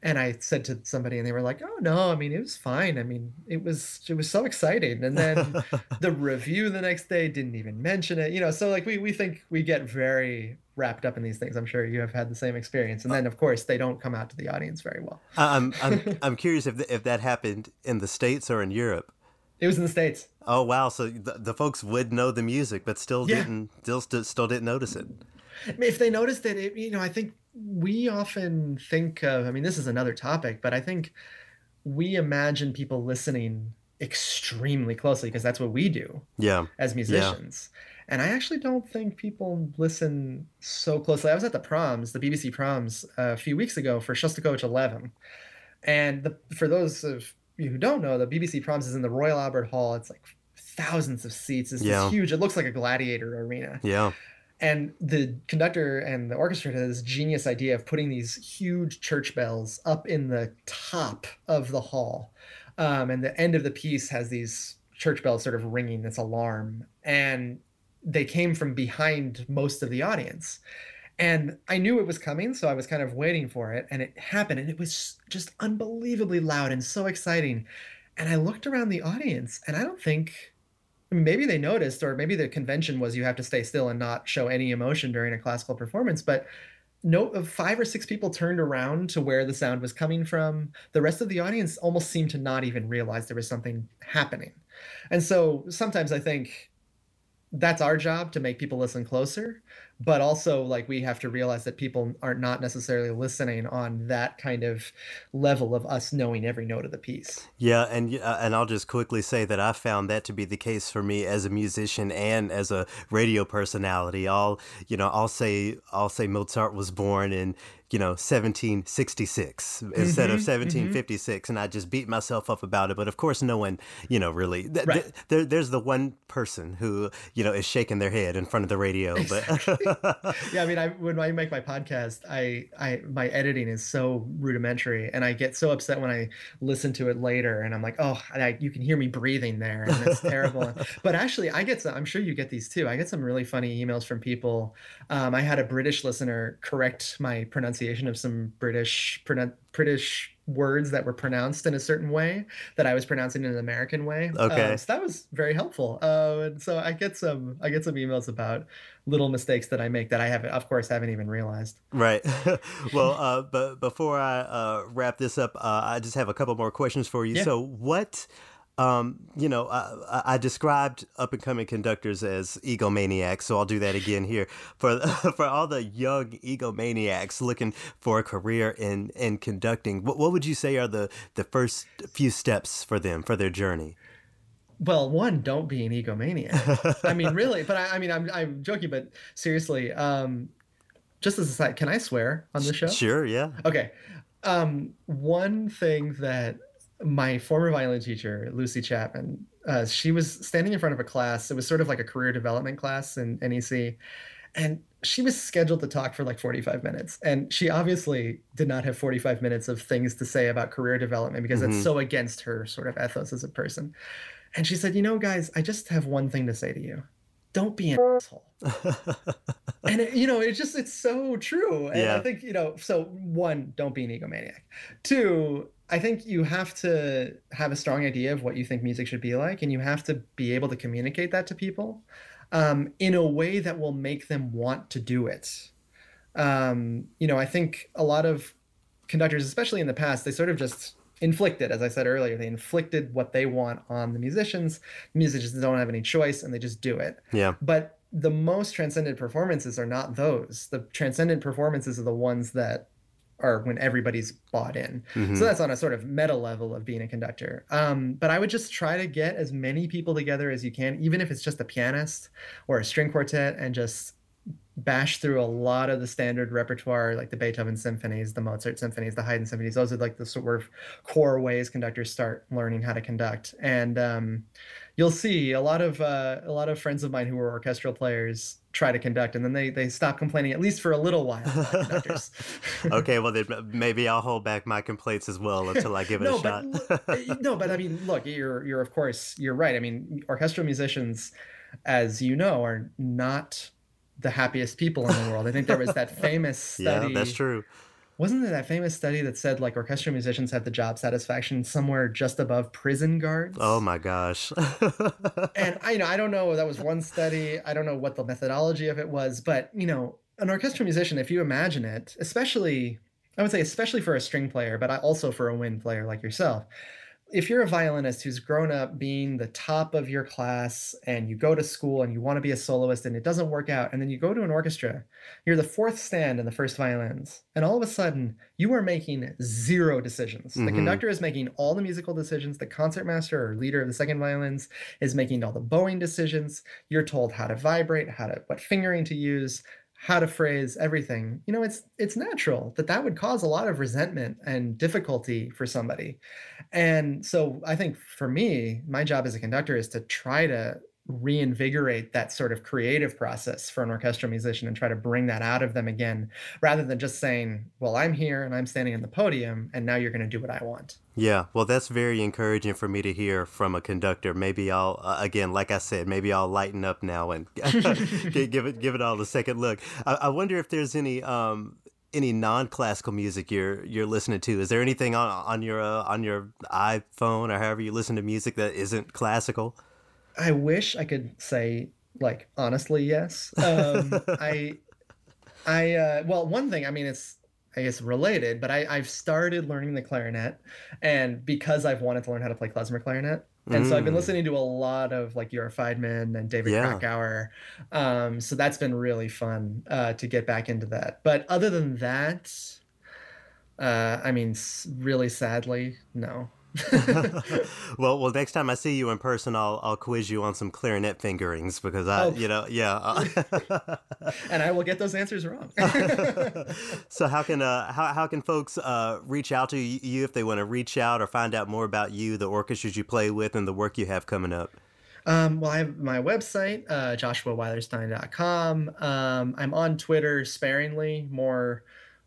And i said to somebody and they were like oh no i mean it was fine. I mean it was it was so exciting. And then the review the next day didn't even mention it. You know so like we we think we get very wrapped up in these things. I'm sure you have had the same experience. And uh, then, of course, they don't come out to the audience very well. I'm I'm I'm curious if if that happened in the states or in Europe. It was in the states. Oh wow! So the, the folks would know the music, but still yeah. didn't still still didn't notice it. If they noticed it, it, you know, I think we often think of. I mean, this is another topic, but I think we imagine people listening extremely closely because that's what we do. Yeah. As musicians. Yeah and I actually don't think people listen so closely. I was at the proms, the BBC proms, a few weeks ago for Shostakovich 11. And the, for those of you who don't know, the BBC proms is in the Royal Albert Hall. It's like thousands of seats. It's yeah. huge. It looks like a gladiator arena. Yeah. And the conductor and the orchestra had this genius idea of putting these huge church bells up in the top of the hall. Um, and the end of the piece has these church bells sort of ringing this alarm. And they came from behind most of the audience. And I knew it was coming, so I was kind of waiting for it. And it happened, and it was just unbelievably loud and so exciting. And I looked around the audience, and I don't think maybe they noticed, or maybe the convention was you have to stay still and not show any emotion during a classical performance. But no, five or six people turned around to where the sound was coming from. The rest of the audience almost seemed to not even realize there was something happening. And so sometimes I think that's our job to make people listen closer but also like we have to realize that people are not necessarily listening on that kind of level of us knowing every note of the piece yeah and uh, and I'll just quickly say that I found that to be the case for me as a musician and as a radio personality I'll you know I'll say I'll say Mozart was born in you know 1766 mm-hmm, instead of 1756 mm-hmm. and i just beat myself up about it but of course no one you know really th- right. th- there, there's the one person who you know is shaking their head in front of the radio exactly. but yeah i mean I, when i make my podcast i i my editing is so rudimentary and i get so upset when i listen to it later and i'm like oh I, you can hear me breathing there and it's terrible. But actually i get some i'm sure you get these too i get some really funny emails from people. Um, i had a british listener correct my pronunciation pronunciation of some British British words that were pronounced in a certain way that I was pronouncing in an American way. Okay, uh, so that was very helpful. Uh, and so I get some I get some emails about little mistakes that I make that I haven't, of course, haven't even realized. Right. well, uh, but before I uh, wrap this up, uh, I just have a couple more questions for you. Yeah. So what? Um, you know, I, I described up and coming conductors as egomaniacs, so I'll do that again here for for all the young egomaniacs looking for a career in in conducting. What what would you say are the the first few steps for them for their journey? Well, one, don't be an egomaniac. I mean, really, but I, I mean, I'm I'm joking, but seriously, um, just as a side, can I swear on the show? Sure, yeah. Okay. Um, one thing that my former violin teacher, Lucy Chapman, uh, she was standing in front of a class. It was sort of like a career development class in NEC. And she was scheduled to talk for like 45 minutes. And she obviously did not have 45 minutes of things to say about career development because mm-hmm. so against her sort of ethos as a person. And she said, You know, guys, I just have one thing to say to you don't be an asshole. and it, you know, it's just it's so true. And yeah. I think, you know, so one, don't be an egomaniac. Two, I think you have to have a strong idea of what you think music should be like, and you have to be able to communicate that to people um, in a way that will make them want to do it. Um, you know, I think a lot of conductors, especially in the past, they sort of just inflicted, as I said earlier, they inflicted what they want on the musicians. The musicians don't have any choice, and they just do it. Yeah. But the most transcendent performances are not those. The transcendent performances are the ones that or when everybody's bought in. Mm-hmm. So that's on a sort of meta level of being a conductor. Um, but I would just try to get as many people together as you can, even if it's just a pianist or a string quartet, and just bash through a lot of the standard repertoire, like the Beethoven symphonies, the Mozart symphonies, the Haydn symphonies. Those are like the sort of core ways conductors start learning how to conduct. And um, you'll see a lot of uh, a lot of friends of mine who are orchestral players try to conduct, and then they they stop complaining at least for a little while. okay, well then maybe I'll hold back my complaints as well until I give it no, a shot. but, no, but I mean, look, you're you're of course you're right. I mean, orchestral musicians, as you know, are not the happiest people in the world. I think there was that famous study. yeah, that's true. Wasn't there that famous study that said like orchestral musicians have the job satisfaction somewhere just above prison guards? Oh my gosh. and I you know I don't know that was one study. I don't know what the methodology of it was, but you know, an orchestral musician, if you imagine it, especially I would say especially for a string player, but also for a wind player like yourself, if you're a violinist who's grown up being the top of your class and you go to school and you want to be a soloist and it doesn't work out and then you go to an orchestra you're the fourth stand in the first violins and all of a sudden you are making zero decisions mm-hmm. the conductor is making all the musical decisions the concertmaster or leader of the second violins is making all the bowing decisions you're told how to vibrate how to what fingering to use how to phrase everything you know it's it's natural that that would cause a lot of resentment and difficulty for somebody. And so i think for me my job as a conductor is to try to reinvigorate that sort of creative process for an orchestral musician and try to bring that out of them again rather than just saying well i'm here and i'm standing on the podium and now you're going to do what i want yeah well that's very encouraging for me to hear from a conductor maybe i'll uh, again like i said maybe i'll lighten up now and give it give it all a second look I, I wonder if there's any um, any non-classical music you're you're listening to? Is there anything on on your uh, on your iPhone or however you listen to music that isn't classical? I wish I could say like honestly yes. Um, I I uh, well one thing I mean it's I guess related, but I I've started learning the clarinet, and because I've wanted to learn how to play klezmer clarinet, and mm. so I've been mm. listening to a lot of like Giora Feidman and David yeah. Krakauer. Um, so that's been really fun uh, to get back into that. But other than that, uh, I mean, really sadly, no. well, well, next time I see you in person, I'll I'll quiz you on some clarinet fingerings because I, oh. you know, yeah. and I will get those answers wrong. so how can uh how how can folks uh reach out to you if they want to reach out or find out more about you, the orchestras you play with, and the work you have coming up? Um, well, I have my website, uh, joshuaweilerstein.com. Um, I'm on Twitter sparingly, more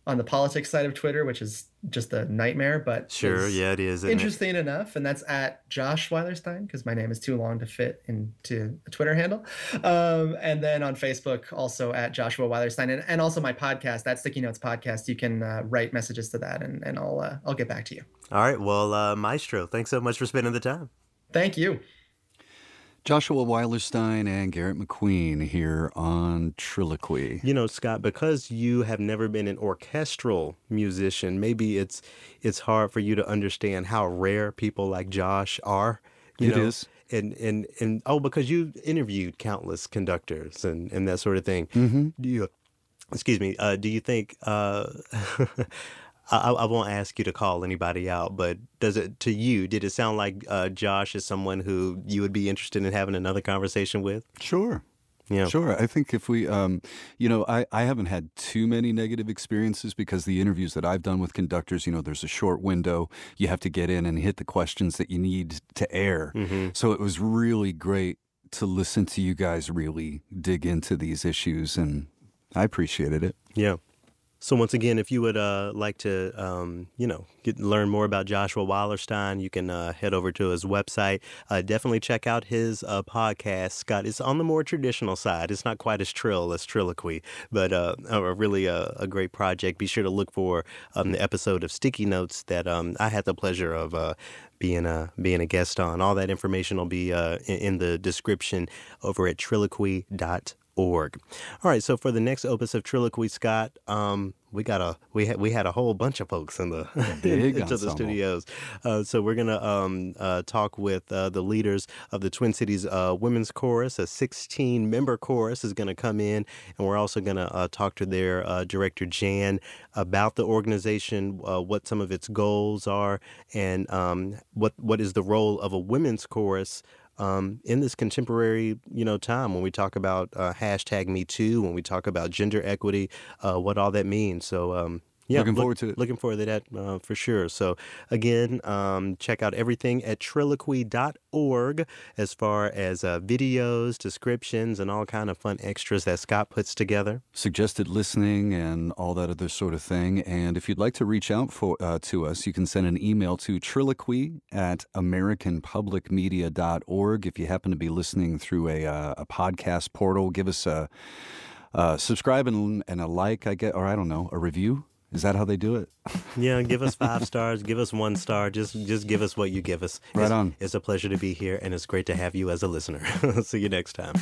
on the politics side of Twitter, which is just a nightmare, but sure, yeah, it is interesting it? enough, and that's at Josh Weilerstein because my name is too long to fit into a Twitter handle. Um, and then on Facebook, also at Joshua Weilerstein, and, and also my podcast, that Sticky Notes podcast. You can uh, write messages to that, and, and I'll uh, I'll get back to you. All right, well, uh, Maestro, thanks so much for spending the time. Thank you. Joshua Weilerstein and Garrett McQueen here on Trilloquy. You know, Scott, because you have never been an orchestral musician, maybe it's it's hard for you to understand how rare people like Josh are. You it know? is. And, and and oh, because you interviewed countless conductors and, and that sort of thing. Mm-hmm. Do you, excuse me, uh, do you think uh, I, I, won't ask you to call anybody out, but does it to you? Did it sound like uh, Josh is someone who you would be interested in having another conversation with? Sure. Yeah. Sure. I think if we, um, you know, I, I haven't had too many negative experiences because the interviews that I've done with conductors, you know, there's a short window. You have to get in and hit the questions that you need to air. Mm-hmm. So it was really great to listen to you guys really dig into these issues, and I appreciated it. Yeah. So once again, if you would uh, like to, um, you know, get, learn more about Joshua Weilerstein, you can uh, head over to his website. Uh, definitely check out his uh, podcast. Scott, it's on the more traditional side. It's not quite as trill as Trilloquy, but uh, a really uh, a great project. Be sure to look for um, the episode of Sticky Notes that um, I had the pleasure of being a being a guest on. All that information will be in, in, the description over at trilloquy.org org. All right, so for the next opus of Trilloquy, Scott, um, we got a we had we had a whole bunch of folks in the into the studios. Uh, so we're gonna um, uh, talk with uh, the leaders of the Twin Cities uh, Women's Chorus. A 16 member chorus is gonna come in, and we're also gonna uh, talk to their uh, director Jan about the organization, what some of its goals are, and um, what what is the role of a women's chorus um, in this contemporary, you know, time when we talk about uh, hashtag Me Too, when we talk about gender equity, uh, what all that means. So um, yeah, looking look, forward to it. Looking forward to that uh, for sure. So, again, um, check out everything at trilloquy.org as far as uh, videos, descriptions, and all kind of fun extras that Scott puts together. Suggested listening and all that other sort of thing. And if you'd like to reach out for uh, to us, you can send an email to trilloquy at americanpublicmedia.org. If you happen to be listening through a, uh, a podcast portal, give us a uh, subscribe and, and a like, I get, or I don't know, a review. Is that how they do it? Yeah, give us five stars, give us one star. Just just give us what you give us. Right it's, on. It's a pleasure to be here, and it's great to have you as a listener. See you next time.